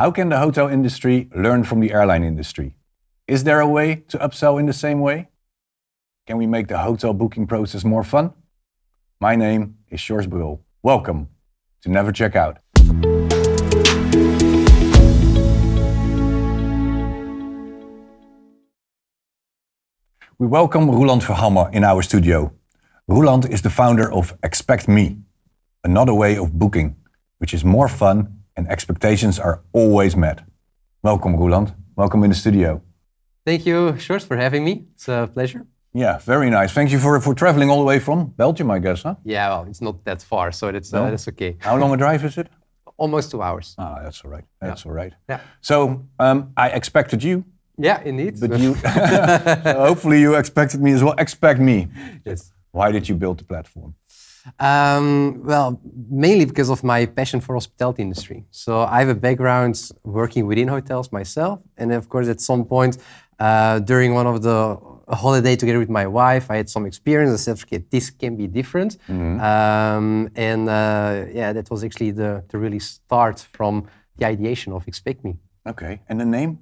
How can the hotel industry learn from the airline industry? Is there a way to upsell in the same way? Can we make the hotel booking process more fun? My name is George Brul. Welcome to Never Check Out. We welcome Roeland Verhamme in our studio. Roeland is the founder of Expect Me, another way of booking, which is more fun and expectations are always met. Welcome, Roeland. Welcome in the studio. Thank you, George, for having me. It's a pleasure. Yeah, very nice. Thank you for, for traveling all the way from Belgium, I guess, huh? Yeah, well, it's not that far, so that's, no? uh, that's okay. How long a drive is it? Almost two hours. Ah, that's all right. That's yeah. all right. Yeah. So um, I expected you. Yeah, indeed. But you, so hopefully you expected me as well. Expect me. Yes. Why did you build the platform? Um, well, mainly because of my passion for hospitality industry. So I have a background working within hotels myself, and of course, at some point uh, during one of the holiday together with my wife, I had some experience. I said, "Okay, this can be different," mm-hmm. um, and uh, yeah, that was actually the the really start from the ideation of Expect Me. Okay, and the name?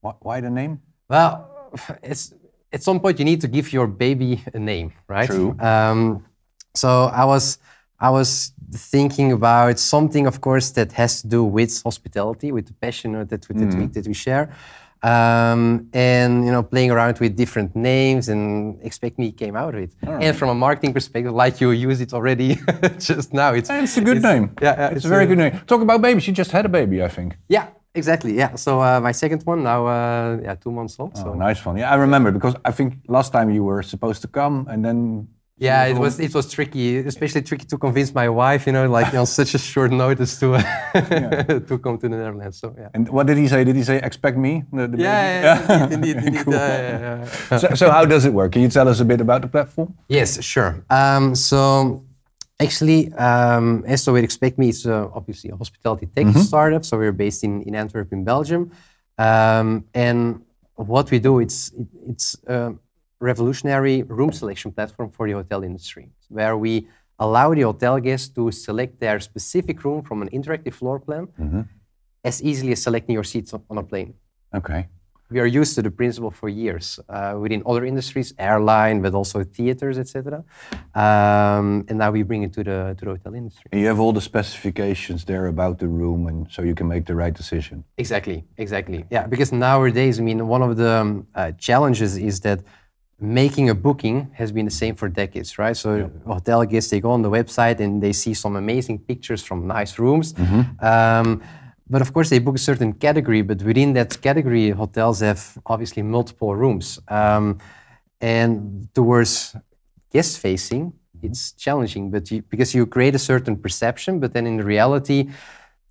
Why the name? Well, it's at some point you need to give your baby a name, right? True. Um, so I was I was thinking about something, of course, that has to do with hospitality, with the passion that we, mm. that, we, that we share. Um, and you know, playing around with different names and expect me came out of it. Right. And from a marketing perspective, like you use it already just now, it's it's a good it's, name. Yeah, yeah, it's, it's, a very uh, good name. Talk about babies. You just had a baby, I think. Yeah, exactly. Yeah. So uh, my second one now, uh, yeah, two months old. Oh, so. nice one. Yeah, I remember because I think last time you were supposed to come and then yeah, it was it was tricky, especially tricky to convince my wife. You know, like on such a short notice to to come to the Netherlands. So yeah. And what did he say? Did he say expect me? The, the yeah, yeah, indeed, indeed. indeed. Cool. yeah, yeah. so, so how does it work? Can you tell us a bit about the platform? Yes, sure. Um, so actually, um, so with Expect Me, it's uh, obviously a hospitality tech mm -hmm. startup. So we're based in in Antwerp, in Belgium, um, and what we do, it's it, it's uh, revolutionary room selection platform for the hotel industry, where we allow the hotel guests to select their specific room from an interactive floor plan mm-hmm. as easily as selecting your seats on a plane. Okay. We are used to the principle for years uh, within other industries, airline, but also theaters, etc. Um, and now we bring it to the to the hotel industry. And you have all the specifications there about the room, and so you can make the right decision. Exactly, exactly. Yeah, because nowadays, I mean, one of the um, uh, challenges is that making a booking has been the same for decades, right? So yeah. hotel guests they go on the website and they see some amazing pictures from nice rooms. Mm-hmm. Um, but of course, they book a certain category, but within that category, hotels have obviously multiple rooms. Um, and towards guest facing, mm-hmm. it's challenging, but you, because you create a certain perception, but then in reality,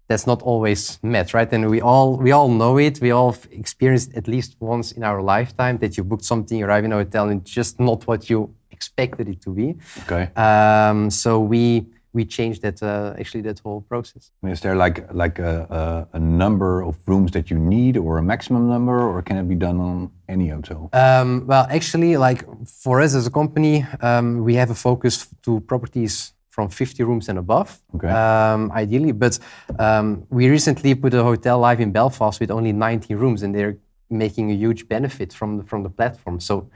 that's not always met, right? And we all we all know it. We all experienced at least once in our lifetime that you booked something, you arrive in a hotel, and just not what you expected it to be. Okay. Um, so we we changed that uh, actually that whole process. Is there like like a, a, a, number of rooms that you need, or a maximum number, or can it be done on any hotel? Um, well, actually, like for us as a company, um, we have a focus to properties from 50 rooms and above, okay. um, ideally. But um, we recently put a hotel live in Belfast with only 90 rooms, and they're making a huge benefit from the, from the platform. So,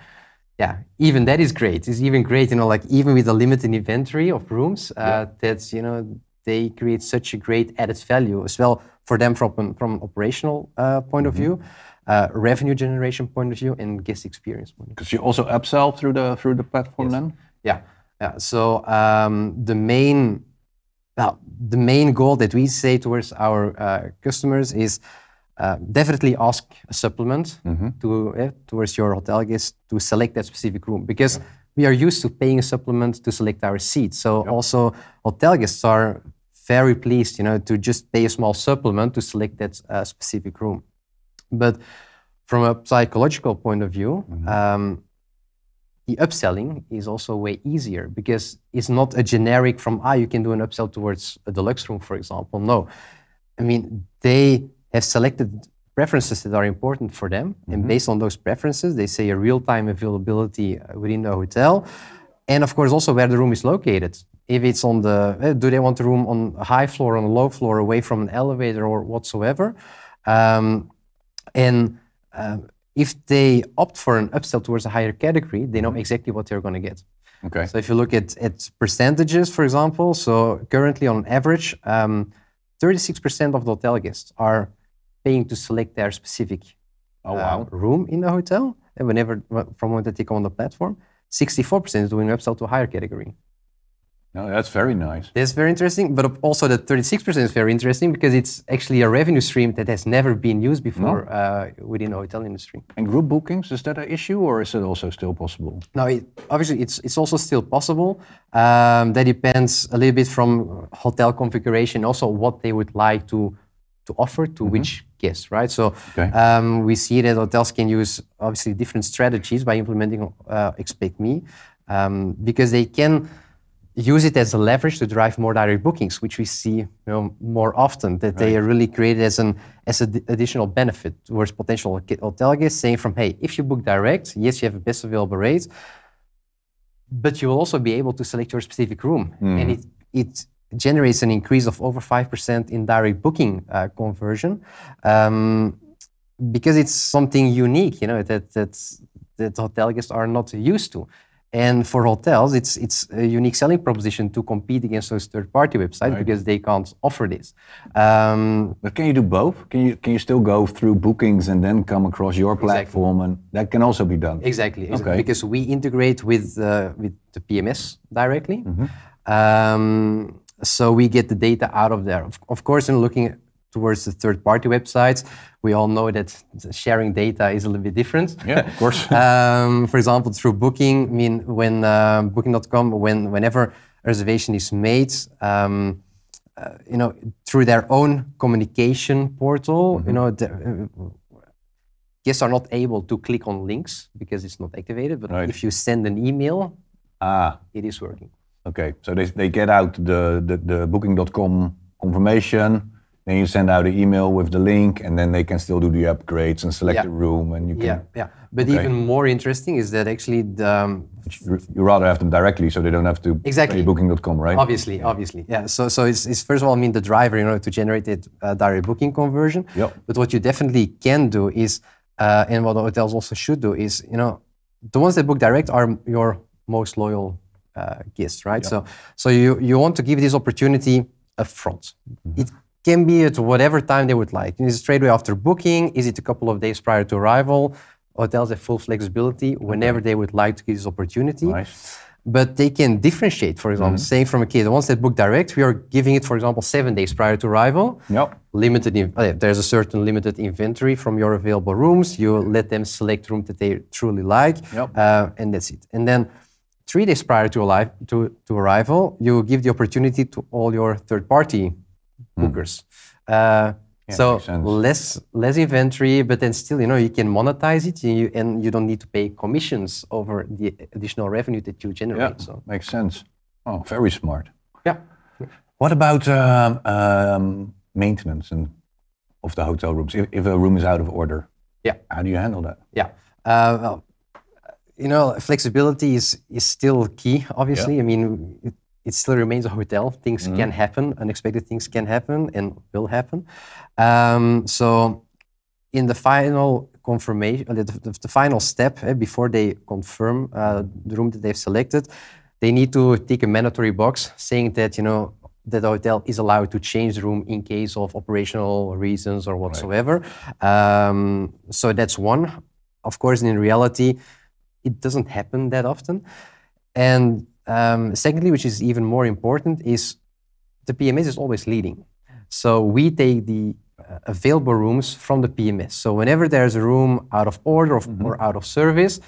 yeah, even that is great. It's even great, you know, like even with a limited inventory of rooms, uh, yeah. that's you know they create such a great added value as well for them from from operational uh, point mm-hmm. of view. Uh, revenue generation point of view and guest experience point. Because you also upsell through the through the platform yes. then. Yeah, yeah. So um, the main well, the main goal that we say towards our uh, customers is uh, definitely ask a supplement mm-hmm. to uh, towards your hotel guests to select that specific room because we are used to paying a supplement to select our seat. So yep. also hotel guests are very pleased, you know, to just pay a small supplement to select that uh, specific room. But from a psychological point of view, mm-hmm. um, the upselling is also way easier because it's not a generic from ah you can do an upsell towards a deluxe room for example. No. I mean they have selected preferences that are important for them. Mm-hmm. and based on those preferences they say a real-time availability uh, within the hotel. And of course also where the room is located. If it's on the uh, do they want a room on a high floor on a low floor away from an elevator or whatsoever? Um, and um, if they opt for an upsell towards a higher category, they know exactly what they're going to get. Okay. So if you look at, at percentages, for example, so currently on average, um, 36% of the hotel guests are paying to select their specific Oh, uh, wow. room in the hotel. And whenever, from when they take on the platform, 64% is doing upsell to a higher category. No, that's very nice. That's very interesting, but also the 36% is very interesting because it's actually a revenue stream that has never been used before uh, within the hotel industry. And group bookings, is that an issue or is it also still possible? No, it, obviously, it's it's also still possible. Um, that depends a little bit from hotel configuration, also what they would like to to offer to which guests, right? So Okay. um, we see that hotels can use obviously different strategies by implementing uh, Expect Me, um, because they can use it as a leverage to drive more direct bookings, which we see you know, more often. That they are really created as an as an additional benefit towards potential hotel guests, saying from, hey, if you book direct, yes, you have the best available rate, but you will also be able to select your specific room, and it it generates an increase of over five percent in direct booking uh, conversion, um, because it's something unique, you know, that that that hotel guests are not used to. And for hotels, it's it's a unique selling proposition to compete against those third-party websites because they can't offer this. Um, But can you do both? Can you can you still go through bookings and then come across your platform and that can also be done? Exactly, exa- Okay. because we integrate with uh, with the PMS directly. Mm-hmm. Um, so we get the data out of there. Of, of course, in looking towards the third-party websites, we all know that sharing data is a little bit different. Yeah, of course. um, for example, through Booking, I mean, when uh, Booking.com, when whenever a reservation is made, um, uh, you know, through their own communication portal, Mm-hmm. you know, the, uh, guests are not able to click on links because it's not activated. But Right. if you send an email, ah, it is working. okay. So they, they get out the, the, the booking.com confirmation, then you send out an email with the link and then they can still do the upgrades and select Yeah. the room and you can Yeah, yeah. But Okay. even more interesting is that actually the um, you rather have them directly so they don't have to Exactly. booking.com, right? Obviously, obviously, yeah. So, so it's, it's first of all, I mean, the driver, in order to generate that uh, direct booking conversion. Yep. But what you definitely can do is, uh, and what the hotels also should do is, you know, the ones that book direct are your most loyal uh, guests, right? So, so you you want to give this opportunity upfront. It can be at whatever time they would like. Is it straight away after booking? Is it a couple of days prior to arrival? Hotels have full flexibility whenever they would like to give this opportunity Nice. but they can differentiate. For example, saying from a the ones that book direct, we are giving it, for example, seven days prior to arrival. Yep. Limited, in, uh, there's a certain limited inventory from your available rooms. You let them select room that they truly like, Yep. uh, and that's it. And then three days prior to, alive, to, to arrival, you give the opportunity to all your third-party bookers. Uh, so Hmm. makes sense. less less inventory, but then still, you know, you can monetize it, and you, and you don't need to pay commissions over the additional revenue that you generate. Yeah, So makes sense. Oh, very smart. yeah, What about um, um, maintenance and of the hotel rooms? If, if a room is out of order, yeah, how do you handle that? yeah. Uh, well, you know, flexibility is is still key. Obviously, I mean, it, still remains a hotel. Things can happen, unexpected things can happen, and will happen. Um, so, in the final confirmation, uh, the, the, the final step eh, before they confirm uh, the room that they've selected, they need to tick a mandatory box saying that you know that the hotel is allowed to change the room in case of operational reasons or whatsoever. Um, so that's one. Of course, in reality, it doesn't happen that often. And um, secondly, which is even more important, is the PMS is always leading. So we take the uh, available rooms from the PMS. So whenever there's a room out of order of, or out of service,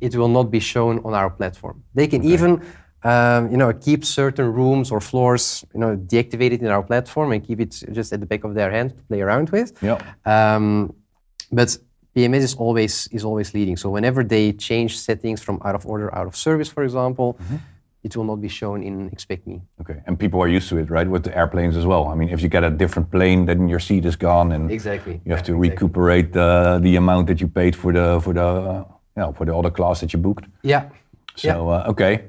it will not be shown on our platform. They can even, um, you know, keep certain rooms or floors, you know, deactivated in our platform and keep it just at the back of their hand to play around with. Yeah. Um, but PMS is always is always leading. So whenever they change settings from out of order, out of service, for example, it will not be shown in Expect Me. Okay. And people are used to it, right? With the airplanes as well. I mean, if you get a different plane, then your seat is gone, and Exactly. you have to recuperate the the amount that you paid for the for the uh, you know, for the other class that you booked. Yeah. So uh, okay.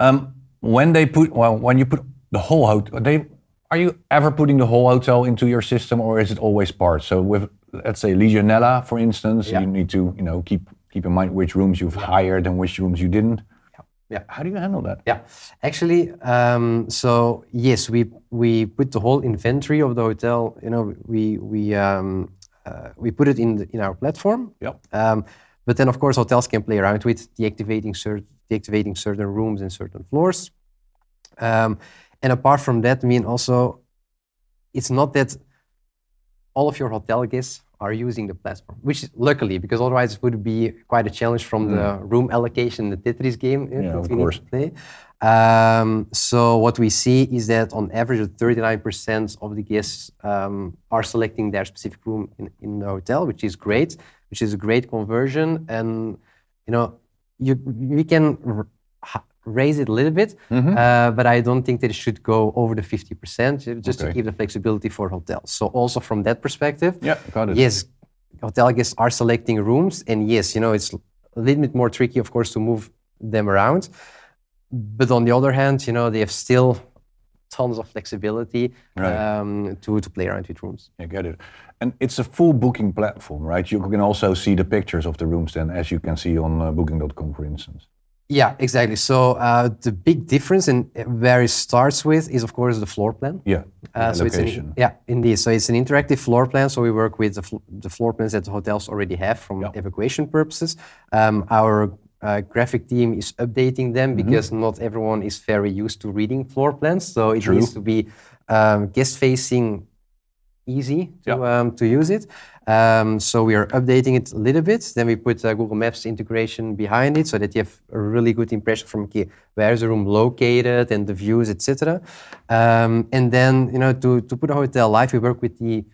Um, when they put well, when you put the whole hotel, they Are you ever putting the whole hotel into your system, or is it always part? So with let's say Legionella, for instance, Yeah. you need to you know keep keep in mind which rooms you've hired and which rooms you didn't. Yeah. How do you handle that? Yeah, actually, um, so yes, we we put the whole inventory of the hotel. You know, we we um, uh, we put it in the, in our platform. Yep. Um, but then, of course, hotels can play around with deactivating certain deactivating certain rooms and certain floors. Um, and apart from that, I mean, also, it's not that all of your hotel guests are using the platform, which is luckily, because otherwise it would be quite a challenge from the room allocation, the Tetris game Hmm. Yeah, that of we need course. to play. Um, so what we see is that on average, 39% of the guests um, are selecting their specific room in, in the hotel, which is great, which is a great conversion. And you know, you we can raise it a little bit, Mm-hmm. uh, but I don't think that it should go over the 50% just Okay. to keep the flexibility for hotels. So also from that perspective, Yeah, got it. yes, hotel guests are selecting rooms, and yes, you know, it's a little bit more tricky, of course, to move them around. But on the other hand, you know, they have still tons of flexibility Right. um, to, to play around with rooms. I get it. And it's a full booking platform, right? You can also see the pictures of the rooms then, as you can see on uh, Booking.com, for instance. Yeah, exactly. So uh, the big difference in where it starts with is, of course, the floor plan. Yeah, Uh, so it's location. an, yeah, indeed. So it's an interactive floor plan. So we work with the, fl- the floor plans that the hotels already have from Yeah. evacuation purposes. Um, our uh, graphic team is updating them Mm-hmm. because not everyone is very used to reading floor plans. So it True. needs to be um, guest facing easy to, Yeah. um, to use it. Um, so we are updating it a little bit. Then we put uh, Google Maps integration behind it so that you have a really good impression from okay, where is the room located and the views, etc. Um, and then you know to, to put a hotel live, we work with the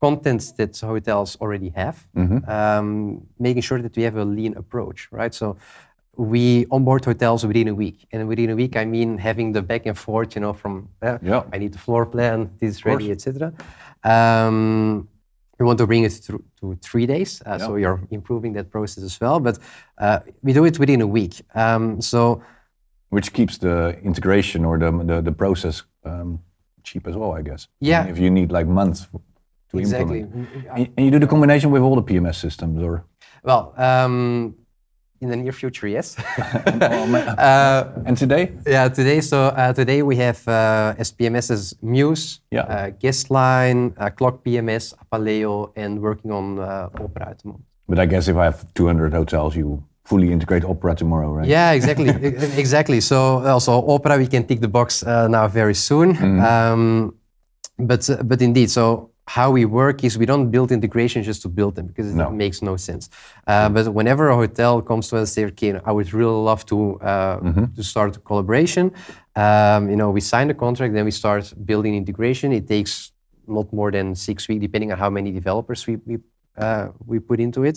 content that hotels already have, um, making sure that we have a lean approach, right? So we onboard hotels within a week, and within a week I mean having the back and forth, you know, from uh, Yeah. I need the floor plan, this is ready, etc. Um, we want to bring it through to three days, uh, so we are improving that process as well. But uh, we do it within a week. Um, so Which keeps the integration or the, the, the process um, cheap as well, I guess. Yeah. If you need like months to exactly. implement. And and you do the combination with all the PMS systems, or? Well, um, in the near future, yes. Uh, And today? Yeah, today. So uh, today we have uh, SPMS's Mews, Yeah. uh, Guestline, uh, Clock PMS, Apaleo, and working on uh, Opera at the moment. But I guess if I have 200 hotels, you fully integrate Opera tomorrow, right? Yeah, exactly, exactly. So also Opera, we can tick the box uh, now very soon. Um, but but indeed, so how we work is we don't build integration just to build them because No. it makes no sense. Uh, but whenever a hotel comes to us, say, okay, I would really love to uh, to start a collaboration. Um, you know, we sign the contract, then we start building integration. It takes not more than six weeks, depending on how many developers we we, uh, we put into it.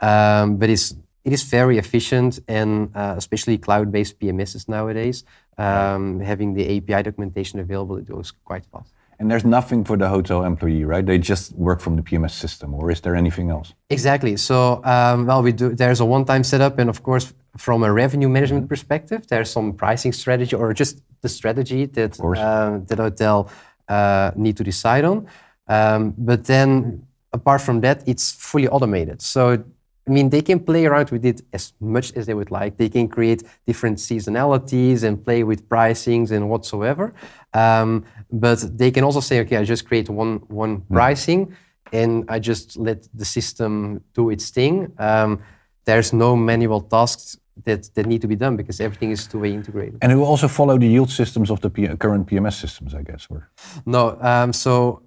Um, but it's it is very efficient, and uh, especially cloud-based PMSs nowadays, um, having the API documentation available, it goes quite fast. And there's nothing for the hotel employee, right? They just work from the PMS system, or is there anything else? Exactly. So, um, well, we do. There's a one-time setup, and of course, from a revenue management perspective, there's some pricing strategy or just the strategy that uh, that hotel uh, need to decide on. Um, but then, apart from that, it's fully automated. So, I mean, they can play around with it as much as they would like. They can create different seasonalities and play with pricings and whatsoever. Um, but they can also say, okay, I just create one one pricing and I just let the system do its thing. Um, there's no manual tasks that, that need to be done because everything is two-way integrated. And it will also follow the yield systems of the P- current PMS systems, I guess. Or No, um, so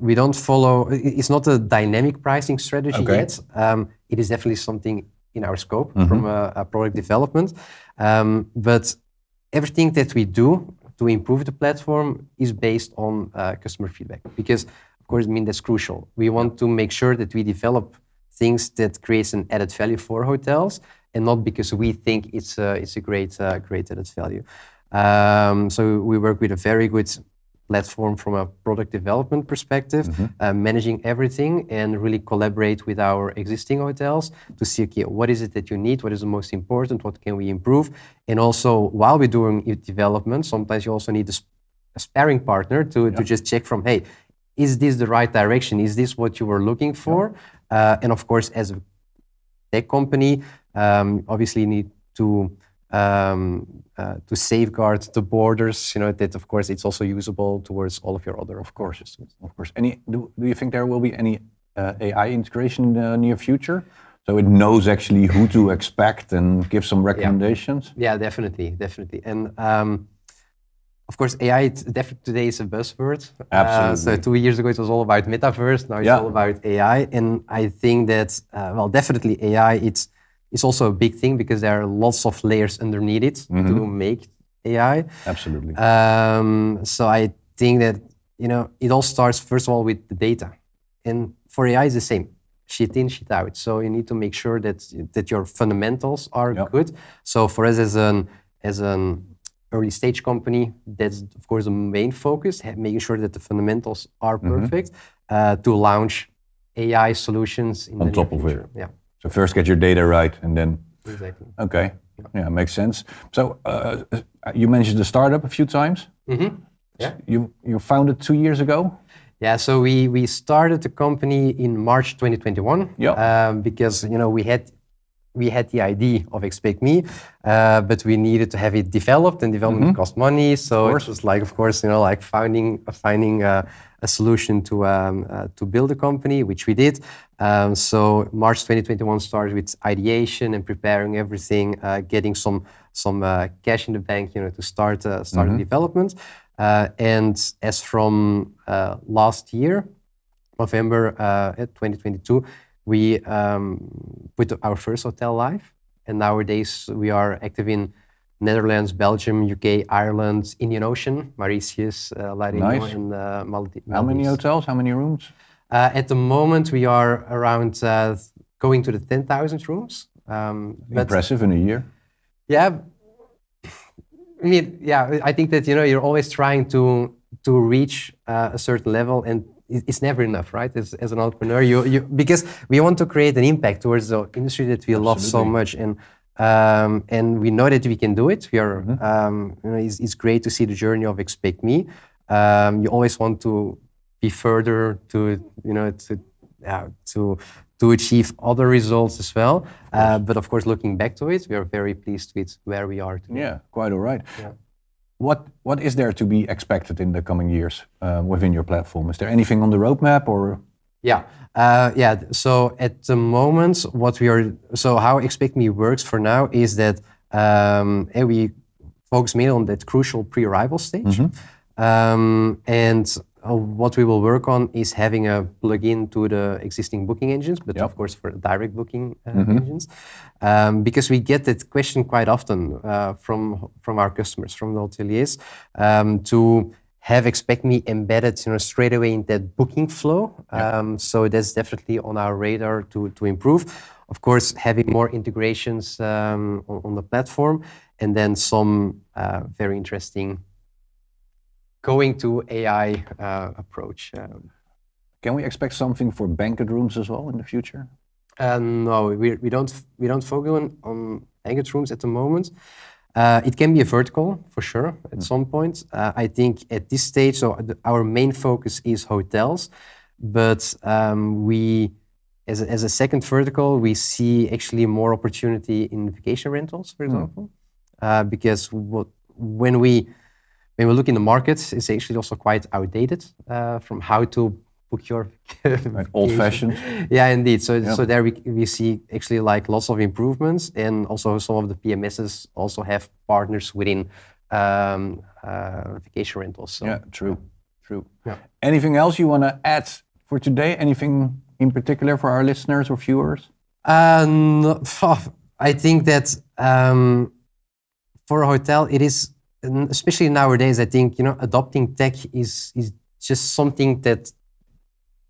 we don't follow. It's not a dynamic pricing strategy Okay. yet. Um, it is definitely something in our scope from a, a product development. Um, but everything that we do to improve the platform is based on uh, customer feedback because, of course, I mean that's crucial. We want to make sure that we develop things that creates an added value for hotels, and not because we think it's a, it's a great uh, great added value. Um, so we work with a very good platform from a product development perspective, uh, managing everything and really collaborate with our existing hotels to see, okay, what is it that you need? What is the most important? What can we improve? And also, while we're doing development, sometimes you also need a sparring partner to, to just check from, hey, is this the right direction? Is this what you were looking for? Uh, and of course, as a tech company, um, obviously need to um, uh, to safeguard the borders. You know that of course it's also usable towards all of your other of course Of course. Any do, do you think there will be any uh, AI integration in the near future? So it knows actually who to expect and give some recommendations. Yeah, yeah definitely, definitely. And um, of course, AI definitely today is a buzzword. Absolutely. Uh, so two years ago it was all about metaverse. Now it's yeah. all about AI, and I think that uh, well, definitely AI. It's it's also a big thing because there are lots of layers underneath it mm-hmm. to make AI. Absolutely. Um, so I think that you know it all starts first of all with the data, and for AI is the same shit in, shit out. So you need to make sure that that your fundamentals are yep. good. So for us as an as an early stage company, that's of course the main focus, making sure that the fundamentals are mm-hmm. perfect mm-hmm. uh, to launch AI solutions in on top of it. Yeah. So first get your data right, and then. Exactly. Okay. Yeah, makes sense. So uh, you mentioned the startup a few times. Mm-hmm. Yeah. You you founded two years ago. Yeah, so we we started the company in March 2021. Yeah. Um, because you know we had we had the idea of Expect Me, uh, but we needed to have it developed, and development mm-hmm. cost money. So it was like, of course, you know, like finding finding uh, a solution to um, uh, to build a company, which we did. Um, so March 2021 started with ideation and preparing everything, uh, getting some some uh, cash in the bank, you know, to start uh, start mm-hmm. development. and as from last year, November 2022 we um, put our first hotel live, and nowadays we are active in Netherlands, Belgium, UK, Ireland, Indian Ocean, Mauritius, uh, nice. and uh, Maldives. How many hotels? How many rooms? Uh, at the moment, we are around uh, going to the 10,000 rooms. Um, Impressive in a year. Yeah. I mean, yeah, I think that you know you're always trying to to reach uh, a certain level, and it's never enough, right? As, as an entrepreneur, you, you because we want to create an impact towards the industry that we Absolutely. love so much, and um, and we know that we can do it. We are, mm-hmm. um, you know, it's, it's, great to see the journey of Expect Me. Um, you always want to be further to, you know, to uh, to to achieve other results as well. Uh, but of course, looking back to it, we are very pleased with where we are today. Yeah, quite all right. Yeah. What what is there to be expected in the coming years uh, within your platform? Is there anything on the roadmap or? Yeah, uh, yeah. So at the moment, what we are so how Expect Me works for now is that um, we focus mainly on that crucial pre-arrival stage, mm-hmm. um, and uh, what we will work on is having a plug-in to the existing booking engines, but yep. of course for direct booking uh, mm-hmm. engines, um, because we get that question quite often uh, from from our customers, from the hoteliers, um, to have expect me embedded, you know, straight away in that booking flow. Yep. Um, so that's definitely on our radar to to improve. Of course, having more integrations um, on, on, the platform, and then some uh, very interesting going to AI uh, approach. Um, Can we expect something for banquet rooms as well in the future? Uh, no, we, we don't we don't focus on, on banquet rooms at the moment. Uh, it can be a vertical for sure at mm. some point. I think at this stage, so our main focus is hotels, but um, we, as a, as a second vertical, we see actually more opportunity in vacation rentals, for hmm. example, mm. because what, when we when we look in the market, it's actually also quite outdated uh, from how to book your right, old fashioned. Yeah, indeed. So, yep. so there we, we see actually like lots of improvements, and also some of the PMSs also have partners within um, uh, vacation rentals. So. Yeah, true, true. Yeah. Anything else you want to add for today? Anything in particular for our listeners or viewers? Um, I think that um, for a hotel, it is and especially nowadays, I think you know adopting tech is is just something that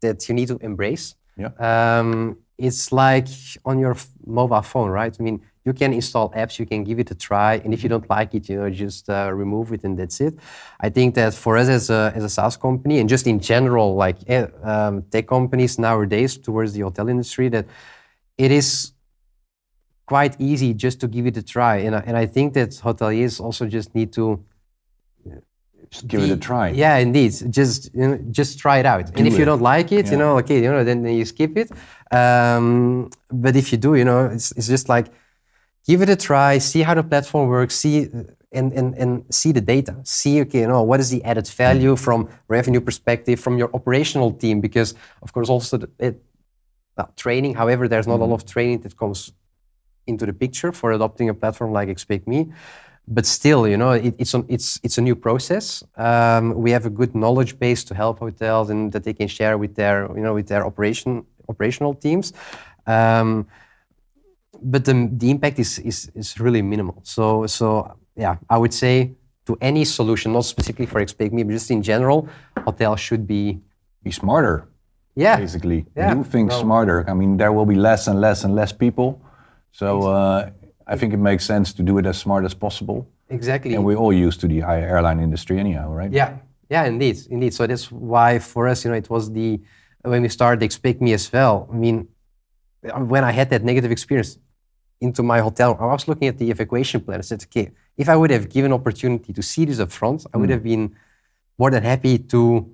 that you need to embrace. Yeah. Um, it's like on your mobile phone, right? I mean, you can install apps, you can give it a try, and if you don't like it, you know, just uh, remove it and that's it. I think that for us as a as a SaaS company, and just in general, like eh, um, tech companies nowadays towards the hotel industry, that it is quite easy just to give it a try. And I, and I think that hoteliers also just need to Just give it a try. Yeah, indeed. Just you know, just try it out. and if you don't like it, you know, okay, you know, then, then you skip it. Um, but if you do, you know, it's, it's just like give it a try, see how the platform works, see and, and, and see the data. See, okay, you know, what is the added value from revenue perspective, from your operational team, because of course also the, it, well, training. However, there's not a lot of training that comes into the picture for adopting a platform like Expect Me. But still, you know, it, it's, an, it's, it's a new process. Um, we have a good knowledge base to help hotels and that they can share with their, you know, with their operation, operational teams. Um, but the, the impact is, is, is really minimal. So, so yeah, I would say to any solution, not specifically for Expect Me, but just in general, hotels should be, Be smarter, yeah, basically. Yeah. Do things No. smarter. I mean, there will be less and less and less people. So uh, I think it makes sense to do it as smart as possible. exactly. And we're all used to the airline industry anyhow, right? Yeah, yeah, indeed, indeed. So that's why for us, you know, it was the when we started Expect Me as well. I mean, when I had that negative experience into my hotel, I was looking at the evacuation plan. I said, okay, if I would have given opportunity to see this up front, I would have been more than happy to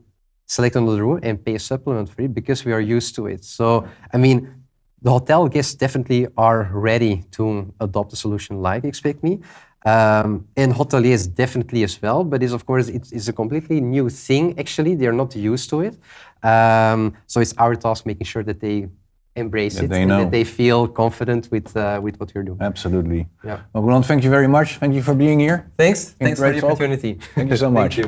select another room and pay a supplement for it because we are used to it. So, I mean, the hotel guests definitely are ready to adopt a solution like Expect Me. Um, and hoteliers definitely as well, but it's of course it's, it's a completely new thing. Actually, they're not used to it, um, so it's our task making sure that they embrace That it they and know. that they feel confident with uh, with what you're doing. Absolutely. Yeah. Well, Roeland, thank you very much. Thank you for being here. Thanks, thanks for the opportunity. Thank you so much.